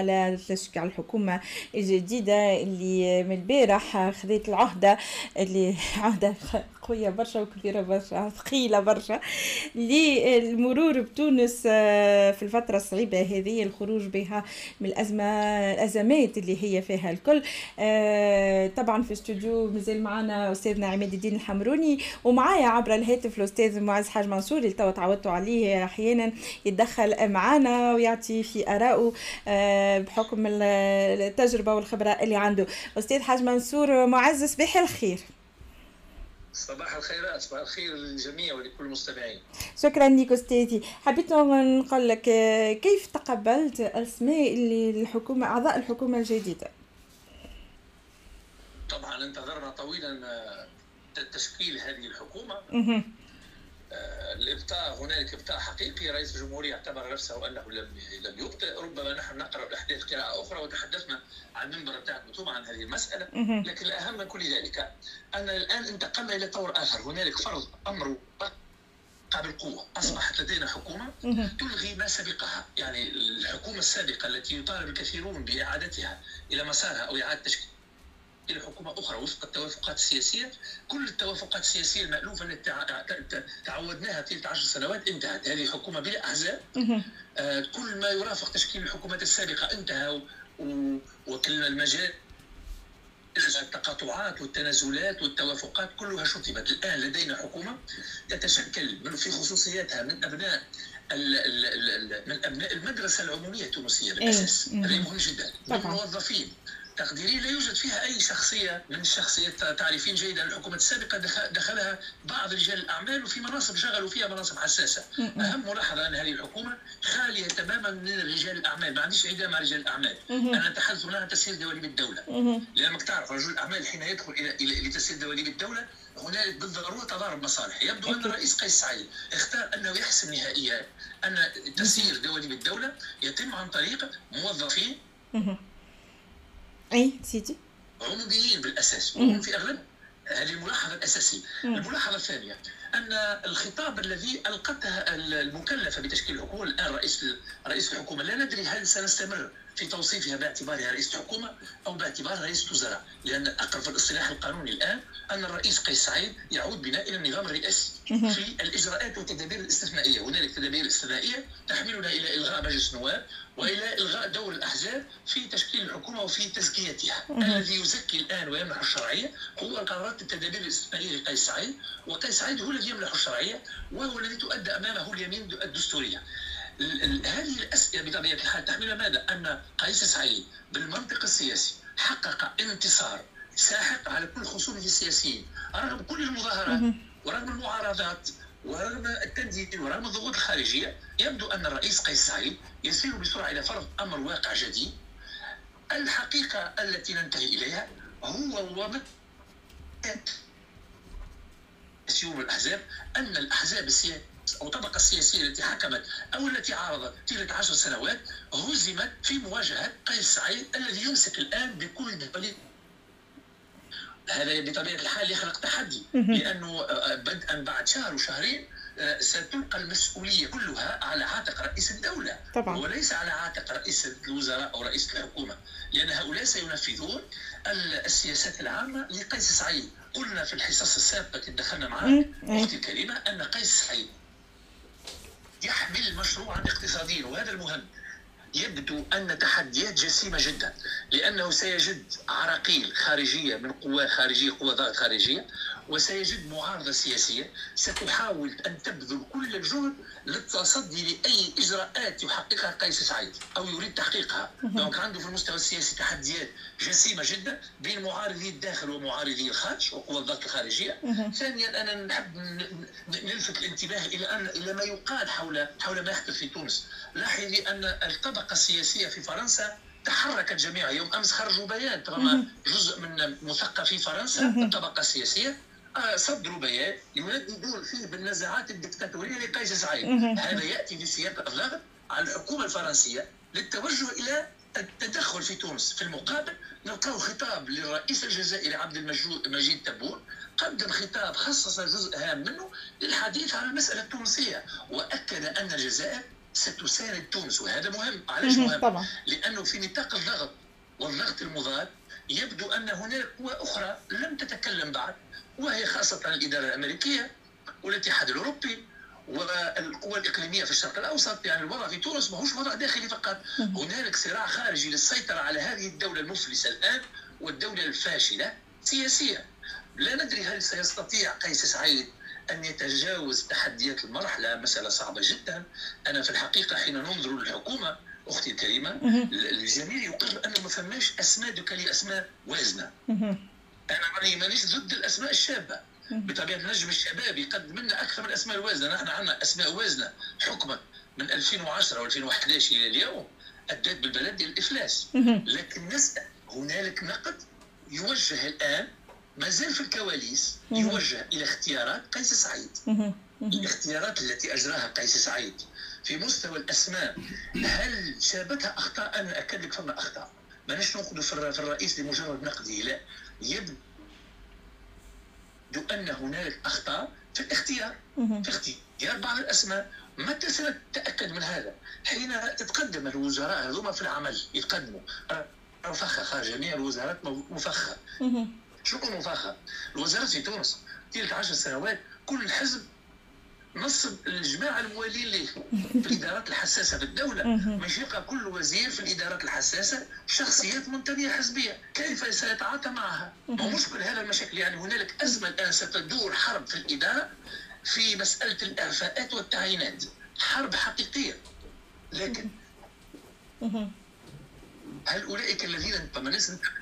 على تشكيل الحكومة الجديدة اللي من البارح خذيت العهدة اللي عهدة قوية برشا وكبيرة برشا ثقيلة برشا. للمرور بتونس آه، في الفترة الصعيبة هذه الخروج بها من الأزمة الأزمات اللي هي فيها الكل. آه، طبعا في استوديو مازال معنا أستاذنا عماد الدين الحمروني ومعايا عبر الهاتف الأستاذ معز حاج منصور اللي توا عليه أحيانا يتدخل معنا ويعطي في آرائه آه، بحكم التجربة والخبرة اللي عنده. أستاذ حاج منصور معز صباح الخير. صباح الخيرات صباح الخير للجميع ولكل المستمعين. شكرا لك استاذي حبيت نقول لك كيف تقبلت اسماء الحكومة أعضاء الحكومة الجديدة؟ طبعا انتظرنا طويلا تشكيل هذه الحكومة. الابطاء هنالك ابطاء حقيقي رئيس الجمهورية اعتبر نفسه أنه لم لم يبطئ ربما نحن نقرأ الاحداث قراءه أخرى وتحدثنا عن المنبر بتاع الخطوبه عن هذه المسألة. لكن الأهم من كل ذلك أن الآن انتقلنا إلى طور آخر. هنالك فرض أمر بالقوة أصبحت لدينا حكومة تلغي ما سبقها. يعني الحكومة السابقة التي يطالب الكثيرون بإعادتها إلى مسارها أو إعادة تشكيل إلى حكومة أخرى وفق التوافقات السياسية. كل التوافقات السياسية المألوفة التي تعودناها طيله عشر سنوات انتهت. هذه حكومة بلا أحزاب. آه كل ما يرافق تشكيل الحكومات السابقة انتهى وكل المجال التقاطعات والتنازلات والتوافقات كلها شطبت الآن لدينا حكومة تتشكل من في خصوصياتها من أبناء من أبناء المدرسة العمومية التونسية بالأساس. هذا مهم جدا. من الموظفين. تقديري لا يوجد فيها أي شخصية من الشخصيات تعرفين جيدا الحكومة السابقة دخلها بعض رجال الأعمال وفي مناصب شغلوا فيها مناصب حساسة. أهم ملاحظة أن هذه الحكومة خالية تماما من رجال الأعمال. ما عنديش عداء مع رجال الأعمال. أنا اتحدث هنا عن تسيير دواليب الدولة. لأنك تعرف رجل الاعمال حين يدخل إلى إلى لتسيير دواليب الدولة هنالك بالضرورة تضارب مصالح يبدو أن الرئيس قيس سعيد اختار أنه يحسم نهائيا أن تسيير دواليب الدولة يتم عن طريق موظفين أي سيدي؟ عموميين بالأساس وهم في أغلب هذه الملاحظة الأساسية. الملاحظة الثانية أن الخطاب الذي ألقتها المكلفة بتشكيل الحكومة الآن رئيس رئيس الحكومة لا ندري هل سنستمر في توصيفها باعتبارها رئيسة حكومة أو باعتبارها رئيسة وزراء لأن الأقرب في الاصطلاح القانوني الآن أن الرئيس قيس سعيد يعود بنا إلى النظام الرئاسي في الإجراءات والتدابير الاستثنائية. هنالك تدابير استثنائية تحملنا إلى إلغاء مجلس النواب وإلى إلغاء دور الأحزاب في تشكيل الحكومة وفي تزكيتها. الذي يزكي الآن ويمنح الشرعية هو قرارات التدابير الاستثنائية لقيس سعيد وقيس سعيد هو الذي يمنح الشرعية وهو الذي تؤدى أمامه اليمين الدستورية. هذه الأسئلة بطبيعة الحال تحمل ماذا؟ أن قيس سعيد بالمنطق السياسي حقق انتصار ساحق على كل خصومه السياسيين رغم كل المظاهرات ورغم المعارضات ورغم التنديد ورغم الضغوط الخارجية يبدو أن الرئيس قيس سعيد يسير بسرعة إلى فرض أمر واقع جديد الحقيقة التي ننتهي إليها هو وضع سيوم الأحزاب أن الأحزاب السياسيه أو الطبقة السياسية التي حكمت أو التي عارضت طيلة عشر سنوات هزمت في مواجهة قيس سعيد الذي يمسك الآن بكل دولة هذا بطبيعة الحال يخلق تحدي لأنه بدءا بعد شهر وشهرين ستلقى المسؤولية كلها على عاتق رئيس الدولة. طبعا. وليس على عاتق رئيس الوزراء أو رئيس الحكومة لأن هؤلاء سينفذون السياسات العامة لقيس سعيد. قلنا في الحصص السابقة التي دخلنا معك أختي الكريمة أن قيس سعيد يحمل مشروعا اقتصاديا وهذا المهم. يبدو أن تحديات جسيمة جدا لأنه سيجد عراقيل خارجية من قوى خارجية قوات خارجية وسيجد معارضة سياسية. ستحاول أن تبذل كل الجهد للتصدي لأي إجراءات يحققها قيس سعيد أو يريد تحقيقها. donc عنده في المستوى السياسي تحديات جسيمة جدا بين معارضي الداخل ومعارضي الخارج وقوى الضغط الخارجية ثانيا أنا نحب نلفت الانتباه إلى أن إلى ما يقال حول حول ما يحدث في تونس. لاحظي أن الطبقة السياسية في فرنسا تحركت جميعا يوم أمس خرجوا بيان. طالما جزء من مثقفي فرنسا الطبقه السياسيه صدروا بيان. ينددون فيه بالنزاعات الدكتاتورية لقيس سعيد. هذا يأتي في سياق الضغط على الحكومة الفرنسية للتوجه إلى التدخل في تونس. في المقابل نلقاه خطاب للرئيس الجزائري عبد المجيد تبون قدم خطاب خصص جزء هام منه للحديث عن المسألة التونسية. وأكد أن الجزائر ستساند تونس وهذا مهم. علاش مهم؟ طبعا. لأنه في نطاق الضغط والضغط المضاد يبدو أن هناك قوى أخرى لم تتكلم بعد وهي خاصة الإدارة الأمريكية والاتحاد الأوروبي والقوى الإقليمية في الشرق الأوسط. يعني الوضع في تونس ماهوش وضع داخلي فقط. هنالك صراع خارجي للسيطرة على هذه الدولة المفلسة الآن والدولة الفاشلة سياسيا. لا ندري هل سيستطيع قيس سعيد أن يتجاوز تحديات المرحلة مسألة صعبة جدا. أنا في الحقيقة حين ننظر للحكومة أختي الكريمة الجميع يقر أن ما فماش أسماء de qualité أسماء وازنة أنا ماني مانيش ضد الأسماء الشابة. بطبيعة النجم الشباب يقدم لنا أكثر من الأسماء الوازنة. نحن عندنا أسماء وازنة. حكمت من 2010 و2011 إلى اليوم أدت بالبلد إلى الإفلاس لكن نسأل هنالك نقد يوجه الآن ما زال في الكواليس يوجه إلى اختيارات قيس سعيد. الاختيارات التي أجراها قيس سعيد. في مستوى الأسماء هل شابتها أخطاء؟ أنا اكد لك فما أخطاء. ماناش نأخذ في الرئيس لمجرد نقده لا. يبدو أن هنالك أخطاء في الاختيار. في اختيار بعض الأسماء. متى سنتاكد من هذا؟ حين تتقدم الوزراء هذوما في العمل يتقدموا. مفخخه جميع الوزارات مفخخه شكون مفخم الوزارات في تونس تلك عشر سنوات كل حزب نصب الجماعة الموالين ليه في الإدارات الحساسة في الدولة. مش يبقى كل وزير في الإدارات الحساسة شخصيات منتمية حزبية. كيف سيتعاطى معها؟ ما مشكل هذا المشاكل. يعني هنالك أزمة الآن ستدور حرب في الإدارة في مسألة الإعفاءات والتعيينات. حرب حقيقية. لكن هل أولئك الذين طبعا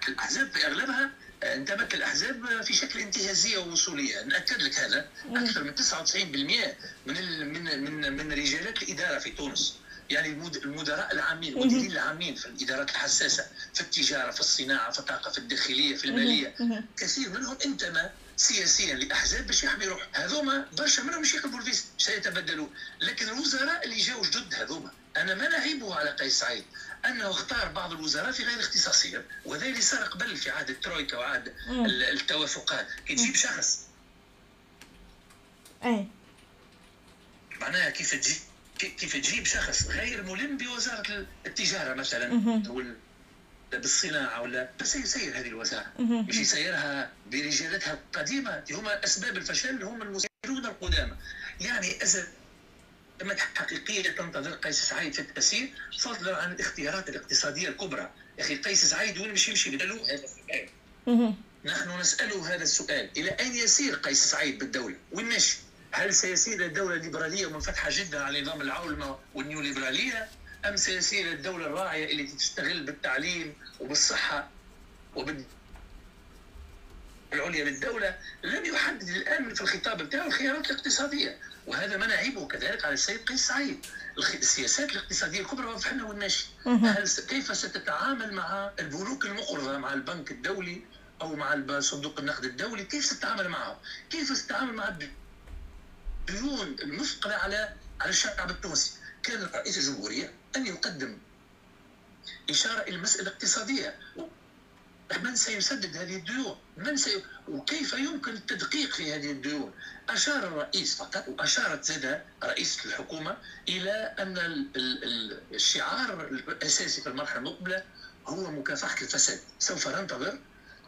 الأحزاب في أغلبها انتمت الاحزاب في شكل انتهازية ووصولية. نأكد لك هذا. أكثر من 99% من من من من رجالات الإدارة في تونس. يعني المدراء العامين المديرين العامين في الإدارات الحساسة في التجارة في الصناعة في الطاقة في الداخلية في المالية. كثير منهم انتمى سياسيا لأحزاب باش يحمي روحه. هذوما برشا منهم مش يقبلوا الفيس سيتبدلوا لكن الوزراء اللي جاوا جدد هذوما. أنا ما نعيبه على قيس سعيد. أنه اختار بعض الوزراء في غير اختصاصهم وهذا اللي صار قبل في عهد الترويكا وعهد التوافقات. كي تجيب شخص اي معناها كيف تجيب كيف تجيب شخص غير ملم بوزارة التجارة مثلا ولا بالصناعة ولا بس يسير هذه الوزاره مش يسيرها برجالتها القديمة هما أسباب الفشل هم المسيرون القدامى. يعني أزل أزمة حقيقية تنتظر قيس سعيد في التأسيس فضلا عن الاختيارات الاقتصادية الكبرى. يا أخي قيس سعيد وين مش يمشي؟ بدلو هذا السؤال. نحن نسأله هذا السؤال إلى أين يسير قيس سعيد بالدولة؟ وين ماشي هل سيسير الدولة الليبرالية منفتحة جدا على نظام العولمة والنيو ليبرالية أم سيسير الدولة الراعية اللي تشتغل بالتعليم وبالصحة وبال العليا للدولة؟ لم يحدد الآن في الخطاب بتاعه الخيارات الاقتصادية. وهذا ما نعيبه كذلك على السيد قيس سعيد. السياسات الاقتصادية الكبرى واضح لنا والماشي هل كيف ستتعامل مع البنوك المقرضة مع البنك الدولي أو مع صندوق النقد الدولي؟ كيف ستتعامل معه كيف ستتعامل مع الديون المثقلة على على الشعب التونسي؟ كان رئيس الجمهورية أن يقدم إشارة إلى المساله الاقتصاديه من سيسدد هذه الديون؟ من سي... وكيف يمكن التدقيق في هذه الديون؟ أشار الرئيس فقط وأشارت زاد رئيس الحكومة إلى أن الشعار الأساسي في المرحلة المقبلة هو مكافحة الفساد. سوف ننتظر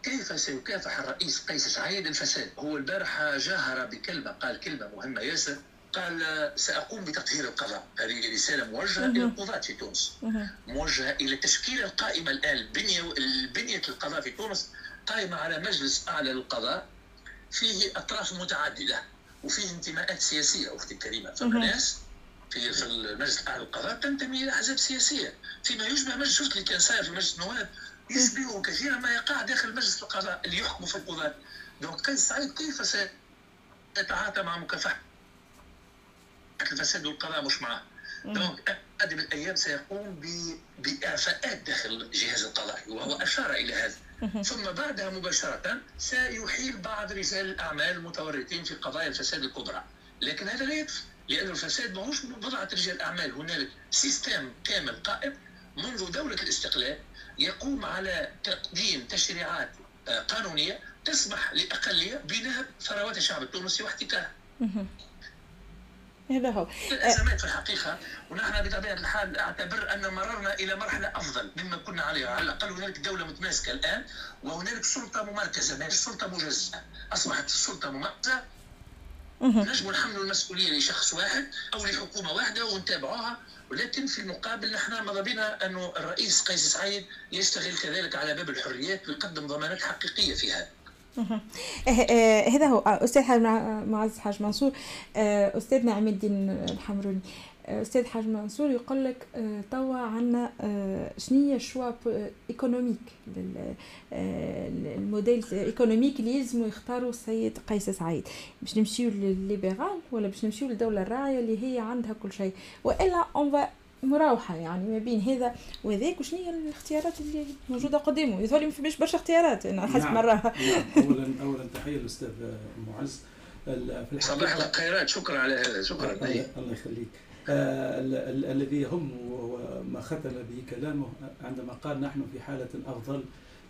كيف سيكافح الرئيس قيس سعيد الفساد. هو البارحة جاهر بكلمة قال كلمة مهمة ياسر قال سأقوم بتطهير القضاء هذه رسالة موجهة إلى القضاة في تونس. موجهة إلى تشكيل القائمة الآن. البنية البنية القضاء في تونس قائمة على مجلس أعلى للقضاء. فيه أطراف متعددة وفيه انتماءات سياسية. أختي الكريمة فما ناس في في المجلس الأعلى للقضاء تنتمي إلى أحزاب سياسية. فيما يشبه مجلس شفت اللي كان صاير في مجلس النواب يشبه كثيرا ما يقع داخل مجلس القضاء اللي يحكموا في القضاة. donc قيس سعيد كيف سيتعاطى مع مكافحة الفساد والقضاء مش معاه. donc قادم الأيام سيقوم بإعفاءات داخل الجهاز القضائي وهو أشار إلى هذا. ثم بعدها مباشرة سيحيل بعض رجال الأعمال المتورطين في قضايا الفساد الكبرى. لكن هذا لا يكفي لأن الفساد ماهوش بضعه رجال اعمال هنالك système كامل قائم منذ دولة الاستقلال يقوم على تقديم تشريعات آه، قانونية تسمح لأقلية بنهب ثروات الشعب التونسي واحتكارها. هذا هو. الازمات في الحقيقة ونحن بطبيعة الحال أعتبر أن مررنا إلى مرحلة أفضل مما كنا عليها على الأقل هنالك دولة متماسكة الآن وهنالك سلطة ممركزة. ما سلطه مجزأة؟ أصبحت السلطة ممركزة. نجم نحمل المسؤولية لشخص واحد أو لحكومة واحدة ونتابعوها ولكن في المقابل نحن ماذابينا انه الرئيس قيس سعيد يشتغل كذلك على باب الحريات ويقدم ضمانات حقيقية في هذا. هذا هو. أستاذ حاج معز حاج منصور. أستاذنا عماد الدين الحمروني. أستاذ حاج منصور يقول لك توا عندنا شنو هي ال choix économique؟ ال modèle économique اللي يلزموا يختاروا السيد قيس سعيد. باش نمشيو للل libéral ولا باش نمشيو للدولة الراعية اللي هي عندها كل شيء. وإلا اون مراوحة يعني ما بين هذا وذاك. وشنو هي الاختيارات اللي موجودة قدامه؟ يظهر ما فيش برشا اختيارات أنا حسب نعم. مرة. نعم. أولا أولا تحية للأستاذ معز. في صباح الخيرات. شكرا على هذا. شكرا. الله, الله يخليك. آه الذي يهم وما ختم به كلامه عندما قال نحن في حالة أفضل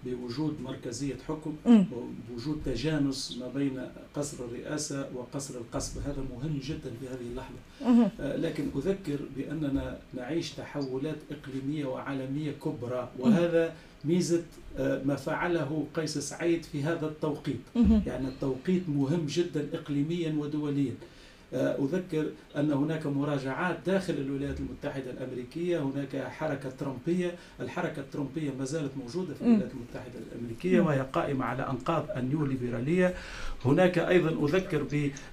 بوجود مركزية حكم وبوجود تجانس ما بين قصر الرئاسة وقصر القصب. هذا مهم جدا في هذه اللحظة. لكن أذكر بأننا نعيش تحولات إقليمية وعالمية كبرى وهذا ميزة ما فعله قيس سعيد في هذا التوقيت. يعني التوقيت مهم جدا إقليميا ودوليا. أذكر أن هناك مراجعات داخل الولايات المتحدة الأمريكية هناك حركة ترامبية. الحركة الترامبية ما زالت موجودة في الولايات المتحدة الأمريكية وهي قائمة على أنقاض النيوليبرالية. هناك أيضا أذكر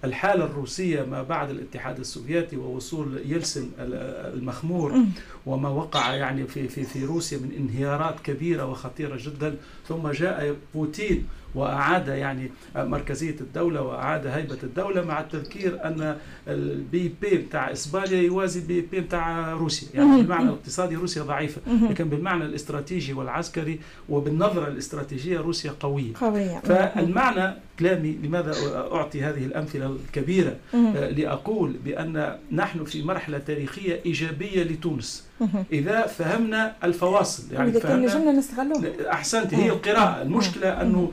بالحالة الروسية ما بعد الاتحاد السوفيتي ووصول يلسن المخمور وما وقع يعني في, في, في روسيا من انهيارات كبيرة وخطيرة جدا. ثم جاء بوتين وأعاد يعني مركزية الدولة وأعاد هيبة الدولة مع التذكير أن ال PIB بتاع إسبانيا يوازي ال PIB بتاع روسيا. يعني بالمعنى الاقتصادي روسيا ضعيفة لكن بالمعنى الاستراتيجي والعسكري وبالنظرة الاستراتيجية روسيا قوية. قوية. فالمعنى كلامي لماذا أعطي هذه الأمثلة الكبيرة؟ لأقول بأن نحن في مرحلة تاريخية إيجابية لتونس. إذا فهمنا الفواصل يعني فهمنا نستغلوه. أحسنت هي القراءة. المشكلة أنه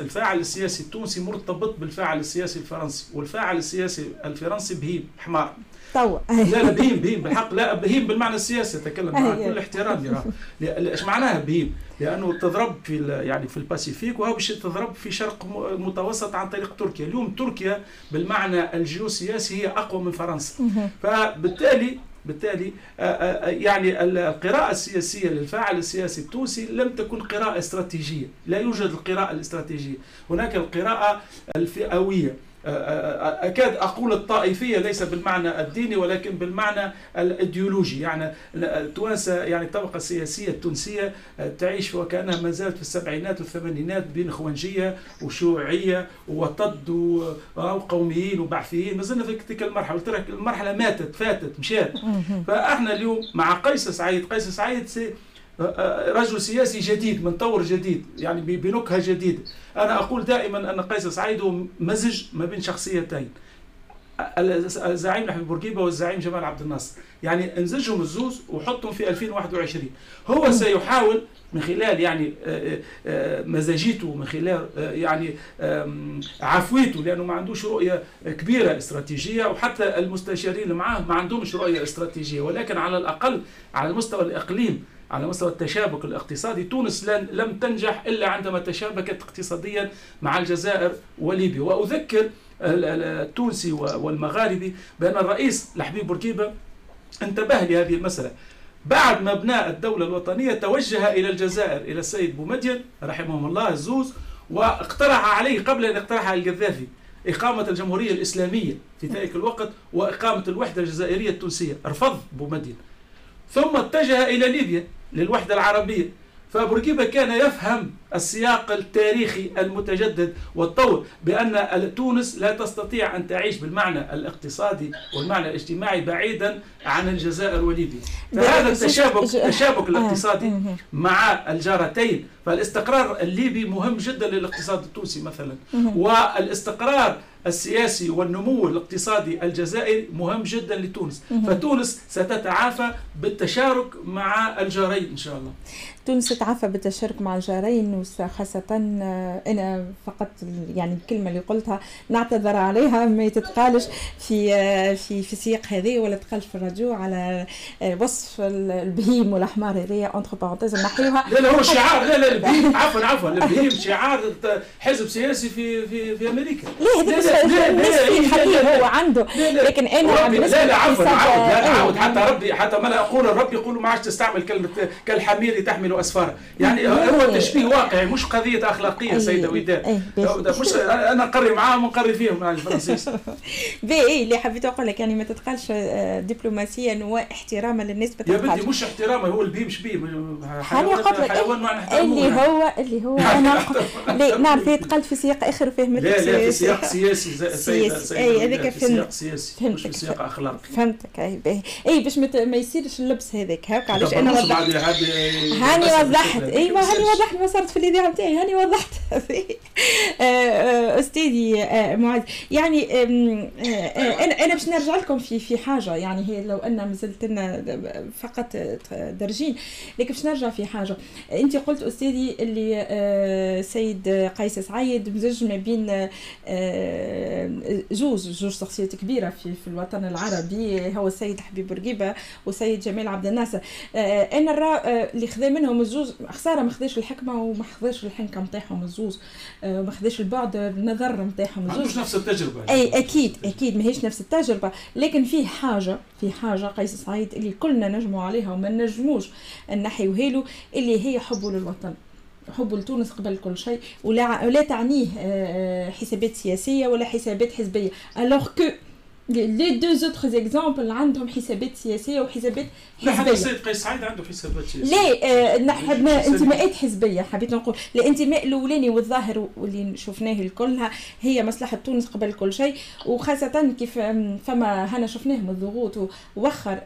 الفاعل السياسي التونسي مرتبط بالفاعل السياسي الفرنسي والفاعل السياسي الفرنسي بهيم حمار. توا لا لا بهيم بهيم بالحق لا بهيم بالمعنى السياسي أتكلم مع كل احترام إيش معناها بهيم؟ لأنه تضرب في يعني في الباسيفيك وهو باش تضرب في شرق المتوسط عن طريق تركيا، اليوم تركيا بالمعنى الجيوسياسي هي أقوى من فرنسا. فبالتالي بالتالي يعني القراءة السياسية للفاعل السياسي التونسي لم تكن قراءة استراتيجية لا يوجد القراءة الاستراتيجية. هناك القراءة الفئوية. أكاد أقول الطائفية ليس بالمعنى الديني ولكن بالمعنى الإيديولوجي. يعني التوانسة يعني الطبقة السياسية التونسية تعيش وكأنها ما زالت في السبعينات والثمانينات بين خوانجية وشيوعية وطد وقوميين وبعثيين. ما زلنا في تلك قلت لك المرحلة ماتت فاتت مشات. فإحنا اليوم مع قيس سعيد قيس سعيد سي رجل سياسي جديد من طور جديد يعني بنكهة جديدة. أنا أقول دائما أن قيس سعيد هو مزج ما بين شخصيتين. الزعيم حبيب بورقيبة والزعيم جمال عبد الناصر. يعني انزجهم الزوز وحطهم في 2021 هو سيحاول من خلال يعني مزاجيته من خلال يعني عفويته لأنه ما عندوش رؤية كبيرة استراتيجية وحتى المستشارين اللي معاه ما عندهمش رؤية استراتيجية ولكن على الأقل على مستوى الإقليم على مستوى التشابك الاقتصادي. تونس لم تنجح إلا عندما تشابكت اقتصاديا مع الجزائر وليبيا. وأذكر التونسي والمغاربي بأن الرئيس لحبيب بورقيبه انتبه لهذه المسألة. بعد مبناء الدولة الوطنية توجه إلى الجزائر إلى السيد بومدين رحمه الله الزوز واقترح عليه قبل أن يقترح على القذافي إقامة الجمهورية الإسلامية في ذلك الوقت وإقامة الوحدة الجزائرية التونسية. رفض بومدين. ثم اتجه إلى ليبيا للوحدة العربية. فبورقيبة كان يفهم السياق التاريخي المتجدد والطور بأن تونس لا تستطيع أن تعيش بالمعنى الاقتصادي والمعنى الاجتماعي بعيدا عن الجزائر وليبيا. فهذا التشابك التشابك الاقتصادي مع الجارتين. فالاستقرار الليبي مهم جدا للاقتصاد التونسي مثلا. والاستقرار السياسي والنمو الاقتصادي الجزائري مهم جدا لتونس. فتونس ستتعافى بالتشارك مع الجارين إن شاء الله. تونس تتعافى بالتشارك مع الجارين وخاصة آه، أنا فقط يعني الكلمة اللي قلتها نعتذر عليها ما تتقالش في آه، في في السياق هذه ولا تقالش في الراديو على آه، وصف البهيم والأحمر هذه entre parenthèses نحيوها. لا لا هو شعار لا لا البهيم عفوا عفوا البهيم شعار حزب سياسي في في في أمريكا. لا هذا هو عنده. لكن أنا لا لا عفوا عفوا حتى ربي حتى ما لا أقول الرب يقول ما عادش تستعمل كلمة كالحمير تحمل اسفار يعني هو تشبيه واقعي مش قضية أخلاقية سيدة وداد مش أنا نقري معاهم ونقري فيهم يعني الفرنسيس باهي اللي حبيت أقول لك يعني ما تتقالش آه، ديبلوماسيا واحتراما للناس يا بنتي مش احتراما هو البي مش بي. حيوان حيوان اللي هو اللي هو أنا نعرف يتقال في سياق آخر وفهم لا لا في سياق سياسي سياسي. اي هذاك سياق سياسي مش في سياق أخلاقي. فهمتك. اي باهي اي باش ما يصيرش اللبس هذاك. هاك علاش؟ أنا وضحت هاني وضحت. اي ما هاني وضحت ما صارت في الاذاعه نتاعي هاني وضحت. أستاذي آه، معاذ. يعني أنا أنا باش نرجع لكم في في حاجة. يعني هي لو أن مازلت لنا فقط درجين. لكن باش نرجع في حاجة. أنت قلت أستاذي اللي سيد قيس سعيد مزج ما بين زوز زوج شخصيات كبيرة في في الوطن العربي. هو السيد حبيب بورقيبه والسيد جمال عبد الناصر. أنا نرى اللي خذا منهم الزوز خسارة ما خذاش الحكمة وما خذاش الحنكة نتاعهم الزوز آه، ما خذاش البعد النظر نتاعهم. الزوز مش نفس التجربة. أي أكيد أكيد ماهيش نفس التجربة. لكن في حاجة في حاجة قيس سعيد اللي كلنا نجموا عليها وما نجموش نحيوها له اللي هي حبه للوطن. حبه لتونس قبل كل شيء ولا ولا تعنيه آه، حسابات سياسية ولا حسابات حزبية. alors que les deux autres exemples عندهم حسابات سياسية وحسابات حزبية. لا قيس سعيد عنده حسابات سياسية. لا نحن انتماءات حزبية حبيت نقول. الانتماء الأولاني والظاهر واللي شفناه كلها هي مصلحة تونس قبل كل شيء وخاصة كيف فما هنا شفناه من الضغوط ووخر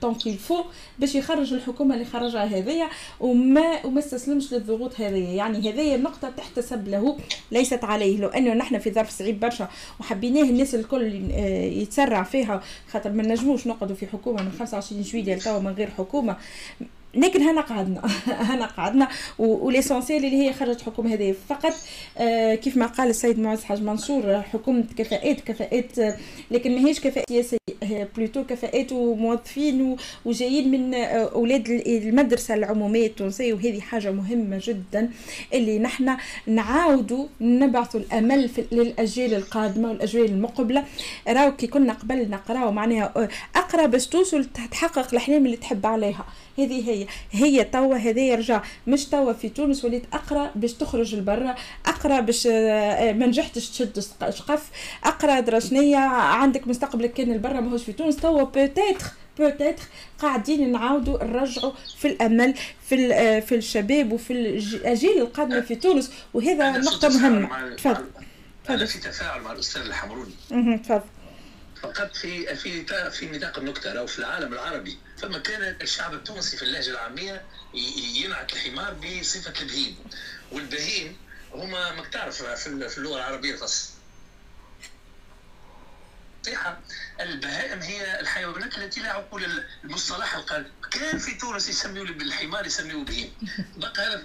tant qu'il faut باش يخرج الحكومة اللي خرجها هذيا وما وما استسلمش للضغوط هذه يعني هذه النقطه تحتسب له ليست عليه. لو أنه نحن في ظرف صعيب برشا وحبيناه الناس الكل يتسرع فيها خاطر ما نجموش نقعدوا في حكومة من 25 جويلية توا من غير حكومة. لكن هنا قعدنا. هنا قعدنا وليسونسيال اللي هي خرجت حكومه هذه. فقط آه كيف ما قال السيد معز حاج منصور حكومه كفاءات كفاءات آه لكن ماهيش كفاءات سياسية. بلوتو كفاءات وموظفين وجايين من آه أولاد المدرسة العمومية التونسية. وهذه حاجة مهمة جدا اللي نحن نعاودوا نبعثوا الأمل للأجيال القادمة والأجيال المقبلة. راو كي كنا قبل نقراو معناها اقرا باش توصل تحقق الأحلام اللي تحب عليها. هذه هي. هي توا هذا يرجع. مش توا في تونس وليت أقرأ باش تخرج لبرا. أقرأ باش آه، ما نجحتش تشد سقف أقرأ درشنيه عندك مستقبلك كان لبرا ماهوش في تونس. توا peut-être peut-être قاعدين نعاودوا نرجعوا في الأمل في آه، في الشباب وفي الاجيال القادمة في تونس. وهذا نقطة مهمة. تفضل. أنا في تفاعل مع الأستاذ الحمروني. تفضل. فقط في في في نطاق النكتة أو في العالم العربي. فما كان الشعب التونسي في اللهجة العامية ينعت الحمار بصفة البهيم. والبهيم هما ما تعرف في اللغة العربية الفصيحه البهائم هي الحيوانات التي لا عقول المصطلح القال كان في تونس يسميوا بالحمار يسميوه بهيم؟ بقى هذا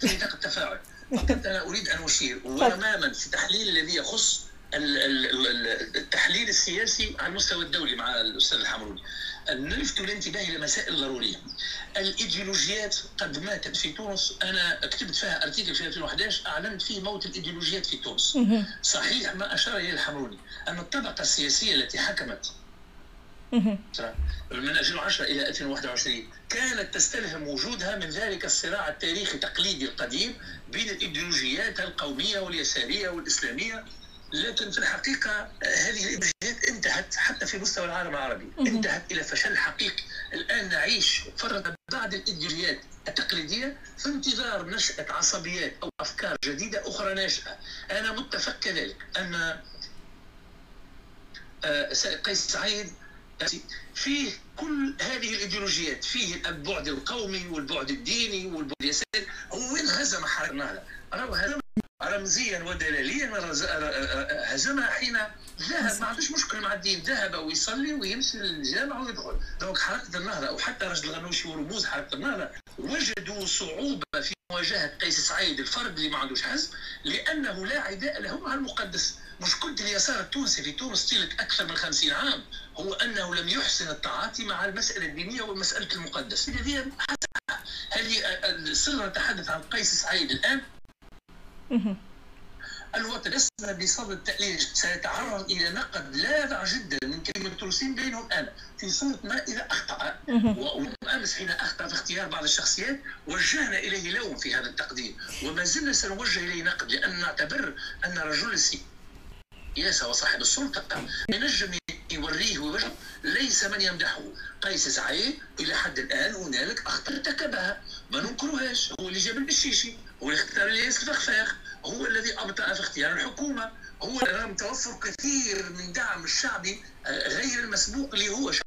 في نطاق التفاعل فقط أنا أريد أن أشير. وتماما في التحليل الذي يخص التحليل السياسي على المستوى الدولي مع الأستاذ الحمروني نلفت الانتباه إلى مسائل ضرورية. الإيديولوجيات قد ماتت في تونس. أنا كتبت فيها أرتيكل في 2011 أعلنت فيه موت الإيديولوجيات في تونس. صحيح ما أشار إليه الحمروني أن الطبقة السياسية التي حكمت من 2010 إلى 2021 كانت تستلهم وجودها من ذلك الصراع التاريخي التقليدي القديم بين الإيديولوجيات القومية واليسارية والإسلامية. لكن في الحقيقة هذه الإبجات انتهت حتى في مستوى العالم العربي. انتهت إلى فشل حقيقي. الآن نعيش فرض بعض الإيديولوجيات التقليدية في انتظار نشأة عصبيات أو أفكار جديدة أخرى ناشئة. أنا متفق كذلك أن آه، قيس سعيد فيه كل هذه الايديولوجيات فيه البعد القومي والبعد الديني والبعد اليساري هو وين هزم حركة النهضة؟ هذا رمزيا ودلاليا هزمها حين ذهب ما عندوش مشكل مع الدين ذهب ويصلي ويمشي للجامع ويدخل. donc حركة النهضة أو حتى راشد الغنوشي ورموز حركة النهضة. وجدوا صعوبة في مواجهة قيس سعيد الفرد اللي ما عندوش حزب لأنه لا عداء له مع المقدس. مشكلة اليسار التونسي في تونس تلك أكثر من خمسين عام هو أنه لم يحسن التعاطي مع المسألة الدينية والمسألة المقدسة. الذي هل سر نتحدث عن قيس سعيد الآن؟ اسمه بصدد التأليج سيتعرض إلى نقد لاذع جدا من كلمة التونسيين بينهم أنا في صورة ما إذا أخطأ وأمس حين أخطأ في اختيار بعض الشخصيات وجهنا إليه لوم في هذا التقدير. وما زلنا سنوجه إليه نقد لأن نعتبر أن رجل السياسة وصاحب السلطة. ينجم يوريه وجهه ليس من يمدحه. قيس سعيد إلى حد الآن هنالك أخطاء ارتكبها ما ننكرهاش. هو اللي جاب البشيشي. اختار الياس الفخفاخ هو الذي أبطأ في اختيار الحكومة. هو رغم توفر كثير من دعم الشعبي غير المسبوق اللي هو شعبي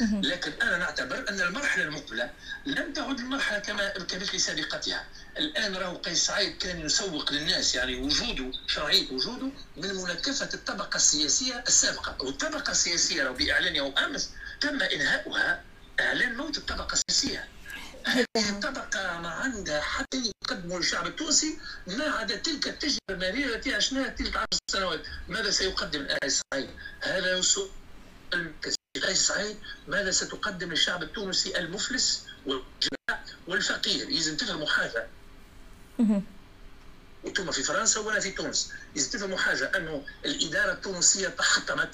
لكن أنا نعتبر أن المرحلة المقبلة لم تعد المرحله كما كمثل سابقتها. الآن راهو قيس سعيد كان يسوق للناس يعني وجوده شرعية وجوده من مناكفه الطبقة السياسية السابقة. والطبقة السياسية راهو بإعلانها امس تم إنهاؤها إعلان موت الطبقة السياسية. هذه الطبقة ما عندها حتى يقدموا للشعب التونسي ما عدا تلك التجربة المالية التي عشناها تلك عشر سنوات. ماذا سيقدم؟ الآن سعيد هذا سؤال قيس سعيد ماذا ستقدم للشعب التونسي المفلس والفقير؟ لازم تفهموا حاجة أنتم في فرنسا وأنا في تونس. لازم تفهموا حاجة أنه الإدارة التونسية تحطمت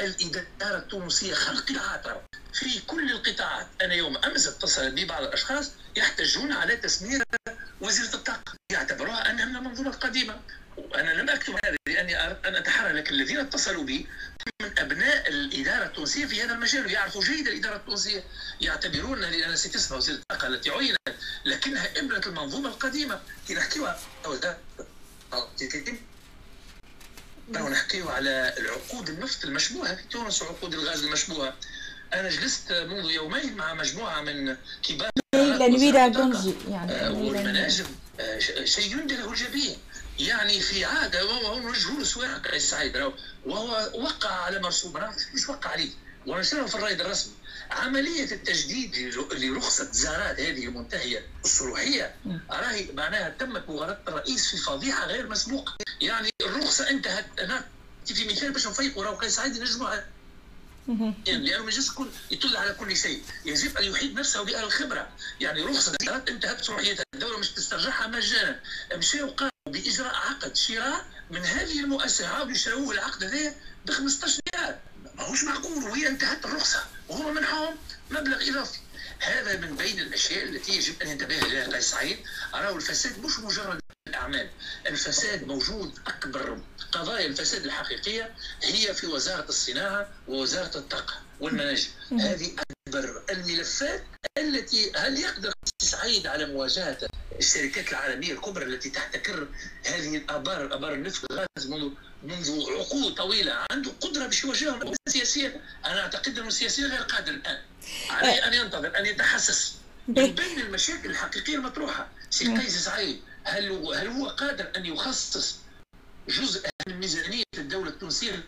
الإدارة التونسية خلق العاطرة في كل القطاعات أنا يوم أمس اتصل بي بعض الأشخاص يحتجون على تسمية وزيرة الطاقة يعتبروها أنها من المنظومة القديمة. وأنا لم أكتب هذا لأني أن أتحرى لكن الذين اتصلوا بي من أبناء الإدارة التونسية في هذا المجال يعرفوا جيدا الإدارة التونسية يعتبرون لأن ستسمى وزيرة الطاقة التي عينت لكنها ابنة المنظومة القديمة. كي نحكيوها نحكيو على العقود النفط المشبوهة في تونس وعقود الغاز المشبوهة. أنا جلست منذ يومين مع مجموعة من كبار لنويرا بنجي يعني آه، والمناجم آه، شيء يندى له الجبين. يعني في عاده وهو مجهول سواء قيس سعيد. وهو وقع على مرسوم مش وقع عليه. ونشره في الرائد الرسمي عملية التجديد لرخصة زارات هذه المنتهية الصروحية راهي معناها تمت مغالطة الرئيس في فضيحة غير مسبوقة. يعني الرخصة انتهت. أنا في مثال باش نفيقوا. راهو قيس سعيد نجموا يعني لأنه ما يجوز يكون يطل على كل شيء. يجب أن يحيط نفسه بأهل الخبرة. يعني رخصة انتهت صلاحيتها الدولة مش تسترجعها مجانا مشاو قاموا بإجراء عقد شراء من هذه المؤسسة. عاودوا يشروه العقد هذا ب 15 ريال. ماهوش معقول وهي انتهت الرخصة. وهو منحهم مبلغ إضافي. هذا من بين الأشياء التي يجب أن ينتبه اليها قيس سعيد. راهو الفساد مش مجرد الأعمال. الفساد موجود أكبر قضايا الفساد الحقيقية هي في وزارة الصناعة ووزارة الطاقة والمناجم. هذه أكبر الملفات التي هل يقدر سعيد على مواجهة الشركات العالمية الكبرى التي تحتكر هذه الآبار آبار النفط والغاز منذ منذ عقود طويلة؟ عنده قدرة باش يواجههم سياسيا أنا أعتقد أنه السياسيين غير قادر الآن. عليه أن ينتظر أن يتحسس. من بين المشاكل الحقيقية المطروحة سي قيس سعيد هل هل هو قادر أن يخصص جزء من ميزانية الدولة التونسية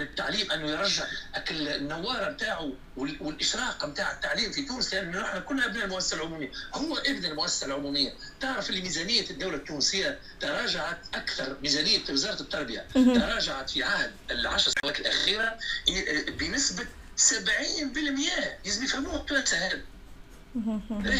التعليم أنه يرجع النواره نتاعو والإشراق نتاع التعليم في تونس لأن نحن كنا ابناء المؤسسة العمومية. هو ابن المؤسسة العمومية. تعرف اللي ميزانية الدولة التونسية تراجعت أكثر ميزانية وزارة التربية. تراجعت في عهد العشر سنوات الأخيرة بنسبة 70% لازم يفهموها هذا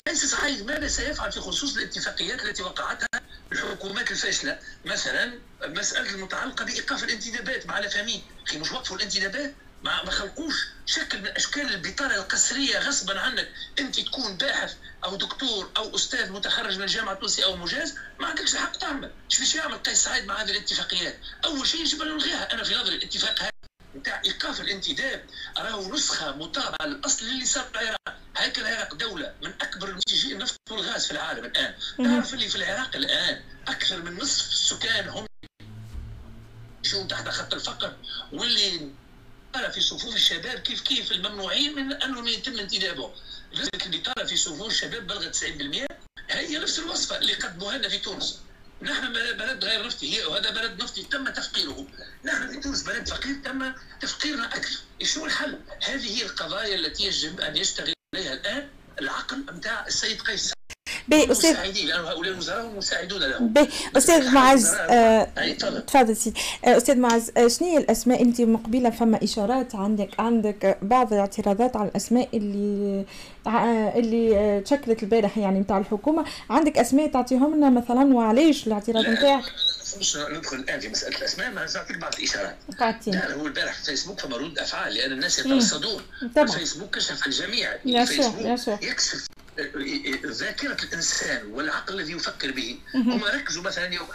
ليس صحيح ماذا سيفعل في خصوص الاتفاقيات التي وقعتها الحكومات الفاشلة؟ مثلا المسألة المتعلقة بإيقاف الانتدابات مع فاهمين أخي مش وقفوا الانتدابات؟ ما ما خلقوش شكل من أشكال البطالة القسرية غصبا عنك. أنت تكون باحث أو دكتور أو أستاذ متخرج من الجامعة التونسيه أو مجاز ما عندكش الحق تعمل. إيش باش يعمل قيس سعيد مع هذه الاتفاقيات. أول شيء يجب أن نلغيها. أنا في نظري الاتفاق نتاع إيقاف الانتداب. راهو نسخة مطابقة للأصل اللي صار في العراق. هيكل العراق دولة من أكبر منتجي النفط والغاز في العالم الآن. تعرف اللي في العراق الآن أكثر من نصف السكان هم يعيشون تحت خط الفقر واللي في صفوف الشباب كيف كيف الممنوعين من أنهم يتم انتدابهم. نسبه البطاله في صفوف الشباب بلغت 90% هي نفس الوصفة اللي قدموها لنا في تونس. نحن بلد غير نفطي وهذا بلد نفطي تم تفقيره. نحن في تونس بلد فقير تم تفقيرنا أكثر. شو الحل؟ هذه هي القضايا التي يجب أن يشتغل عليها الآن العقل نتاع السيد قيس باهي أستاذ مساعدين لأنه هؤلاء الوزراء هم مساعدون لهم باهي أستاذ معز آه، تفضل. سيدي. آه، أستاذ معز آه، شنو هي الأسماء؟ أنت مقبلة فما إشارات عندك عندك بعض الاعتراضات على الأسماء اللي اللي تشكلت البارح يعني نتاع الحكومة. عندك أسماء تعطيهم لنا مثلا وعلاش الاعتراض نتاعك؟ مش ندخل الآن في مسألة الأسماء. ما نعطيك بعض الإشارات. قاعدين هو البارح في فيسبوك فما رد أفعال لأن الناس يترصدون فيسبوك كشف الجميع فيسبوك يكشف ذاكرة الإنسان والعقل الذي يفكر به هم ركزوا مثلا يوم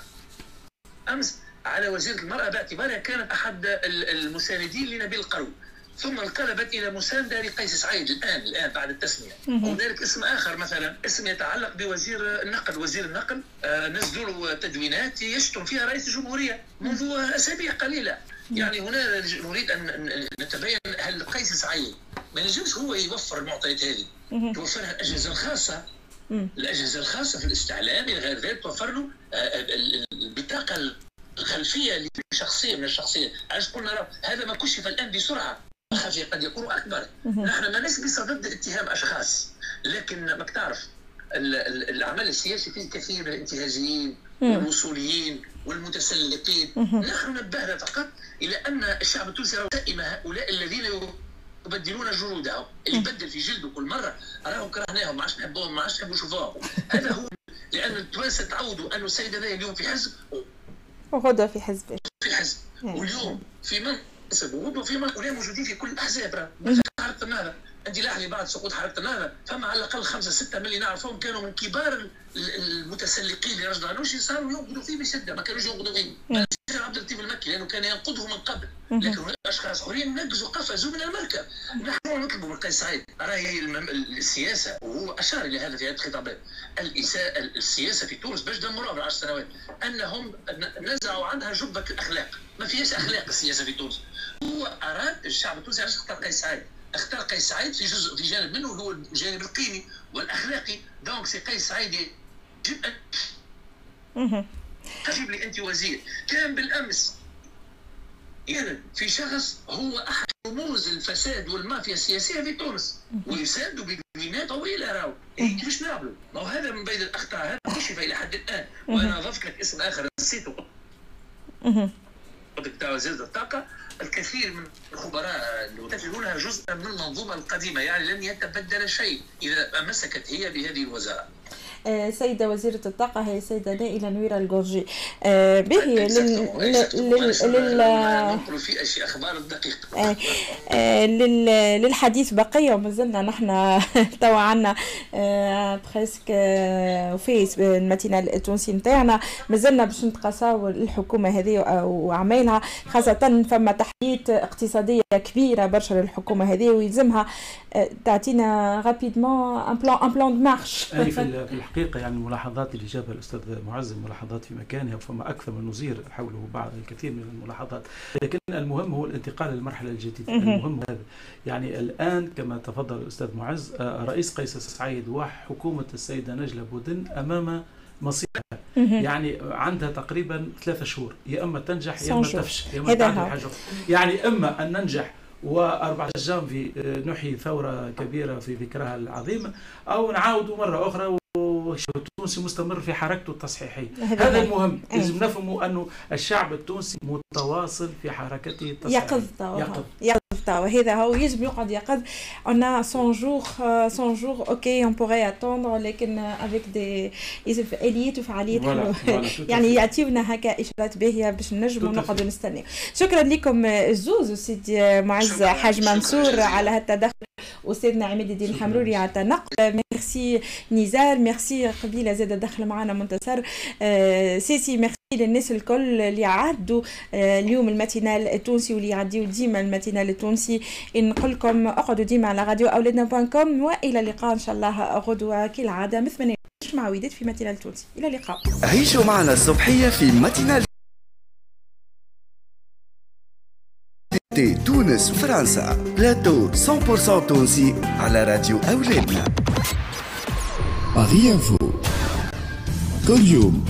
أمس على وزيرة المرأة باعتبارها كانت أحد المساندين لنبيل القرو ثم انقلبت إلى مسانده لقيس سعيد الآن الآن بعد التسمية. وهنالك اسم آخر مثلا اسم يتعلق بوزير النقل وزير النقل آه نزلوا تدوينات يشتم فيها رئيس الجمهورية منذ أسابيع قليلة. يعني هنا نريد ان نتبين هل قيس سعيد ما ينجمش هو يوفر المعطيات هذه. توفرها الأجهزة الخاصة. الأجهزة الخاصة في الاستعلام إلى غير ذلك توفر له آه، آه، البطاقة الخلفية لشخصية من الشخصية. علاش قلنا هذا ما كشف الآن بسرعة. خفي قد يكون أكبر. نحن ما نسبي ضد اتهام أشخاص لكن ما تعرف. العمل السياسي فيه الكثير من الانتهازيين والوصوليين والمتسلقين. نحن نبهنا فقط إلى أن الشعب التونسي دائما هؤلاء الذين يبدلون جلودهم اللي يبدل في جلده كل مرة راهم كرهناهم ما عادش نحبوهم ما عادش نحبوا نشوفوهم هذا هو لأن التوانسه تعودوا انه السيد هذا اليوم في حزب. وغدا في حزب. في حزب. واليوم في منصب وغدوه في منصب موجودين في كل الأحزاب. حركه انت لاحظي بعد سقوط حركه النهضه فما على الأقل خمسة ستة من اللي نعرفهم كانوا من كبار المتسلقين لرجل عنوشي صاروا ينقذوا فيه بشدة ما كانوش ينقذوا فيه عبد اللطيف المكي لأنه كان نقز من قبل. لكن هناك أشخاص آخرين نقزوا قفزوا من المركب. نحن نطلب من قيس سعيد. راهي السياسة وهو أشار إلى هذا في هذه الخطابات السياسة في تونس باش دمروها في 10 سنوات. أنهم نزعوا عنها جبة الأخلاق. ما فيهاش أخلاق السياسة في تونس. هو أراد الشعب التونسي علاش اختار قيس سعيد؟ اختار قيس سعيد في جزء في جانب منه هو الجانب القيمي والأخلاقي. donc سي قيس سعيد يجب ان تجيب لي أنت وزير. كان بالأمس يعني في شخص هو أحد رموز الفساد والمافيا السياسية في تونس. ويساندوا بدوينات طويلة راهو. إيه. كيفاش نعملوا؟ ما هو هذا من بين الأخطاء. هذا كشف إلى حد الآن. وأنا أضفت لك اسم آخر نسيته. بتاع وزير الطاقة. الكثير من الخبراء يعتبرونها جزءا من المنظومة القديمة يعني لن يتبدل شيء إذا مسكت هي بهذه الوزارة. آه، سيدة وزيرة الطاقة هي سيدة نائلة نويرة الجورجي آه، به لل لل لل في أشياء أخبار الدقيقة آه، للحديث بقية وما زلنا نحن توا عندنا presque fin ال matinale التونسي نتاعنا. ما زلنا باش نتقاساو الحكومة هذه وعملها خاصة فما تحديات اقتصادية كبيرة برشا للحكومة هذه ويلزمها تعطينا rapidement un plan un plan de marche في الحقيقة يعني الملاحظات اللي جابها الأستاذ معز ملاحظات في مكانها فما أكثر من نظير حوله بعض الكثير من الملاحظات. لكن المهم هو الانتقال للمرحلة الجديدة المهم هذا. يعني الآن كما تفضل الأستاذ معز آه، رئيس قيس سعيد وحكومة السيدة نجلة بودن أمام مصيرها. يعني عندها تقريبا ثلاثة شهور. يا إما تنجح يا إما تفشل يا إما تعمل يعني إما أن ننجح و4 جانفي آه، نحيي ثورة كبيرة في ذكرها العظيمة أو نعاود مرة أخرى والشعب التونسي مستمر في حركته التصحيحية. هذا المهم. لازم نفهموا أنه الشعب التونسي متواصل في حركته التصحيحية. يقظ يقظ وهذا هو يجب يقعد on a 100 jours 100 jours ok on pourrait attendre لكن des يجب آليات وفعاليات يعني يعطيونا هكا إشارات باهية باش نجموا نقعدوا نستناو شكرا لكم الزوز سيدي معز حاج منصور على هالتدخل استاذنا عماد الدين الحمروري على التنقل ميرسي نزار ميرسي قبيله زاد دخل معنا منتصر سيسي ميرسي للناس الكل اللي عدوا آه اليوم ال matinale التونسي واللي يعديوا ديما ال matinale التونسي. نقول لكم اقعدوا ديما على راديو أولادنا point com وإلى اللقاء إن شاء الله غدوة كالعادة مثل مع وداد في matinale التونسي. إلى اللقاء. عيشوا معنا الصبحية في ماتينال تونس فرنسا. بلاتو 100% تونسي على راديو أولادنا. Paris info كل يوم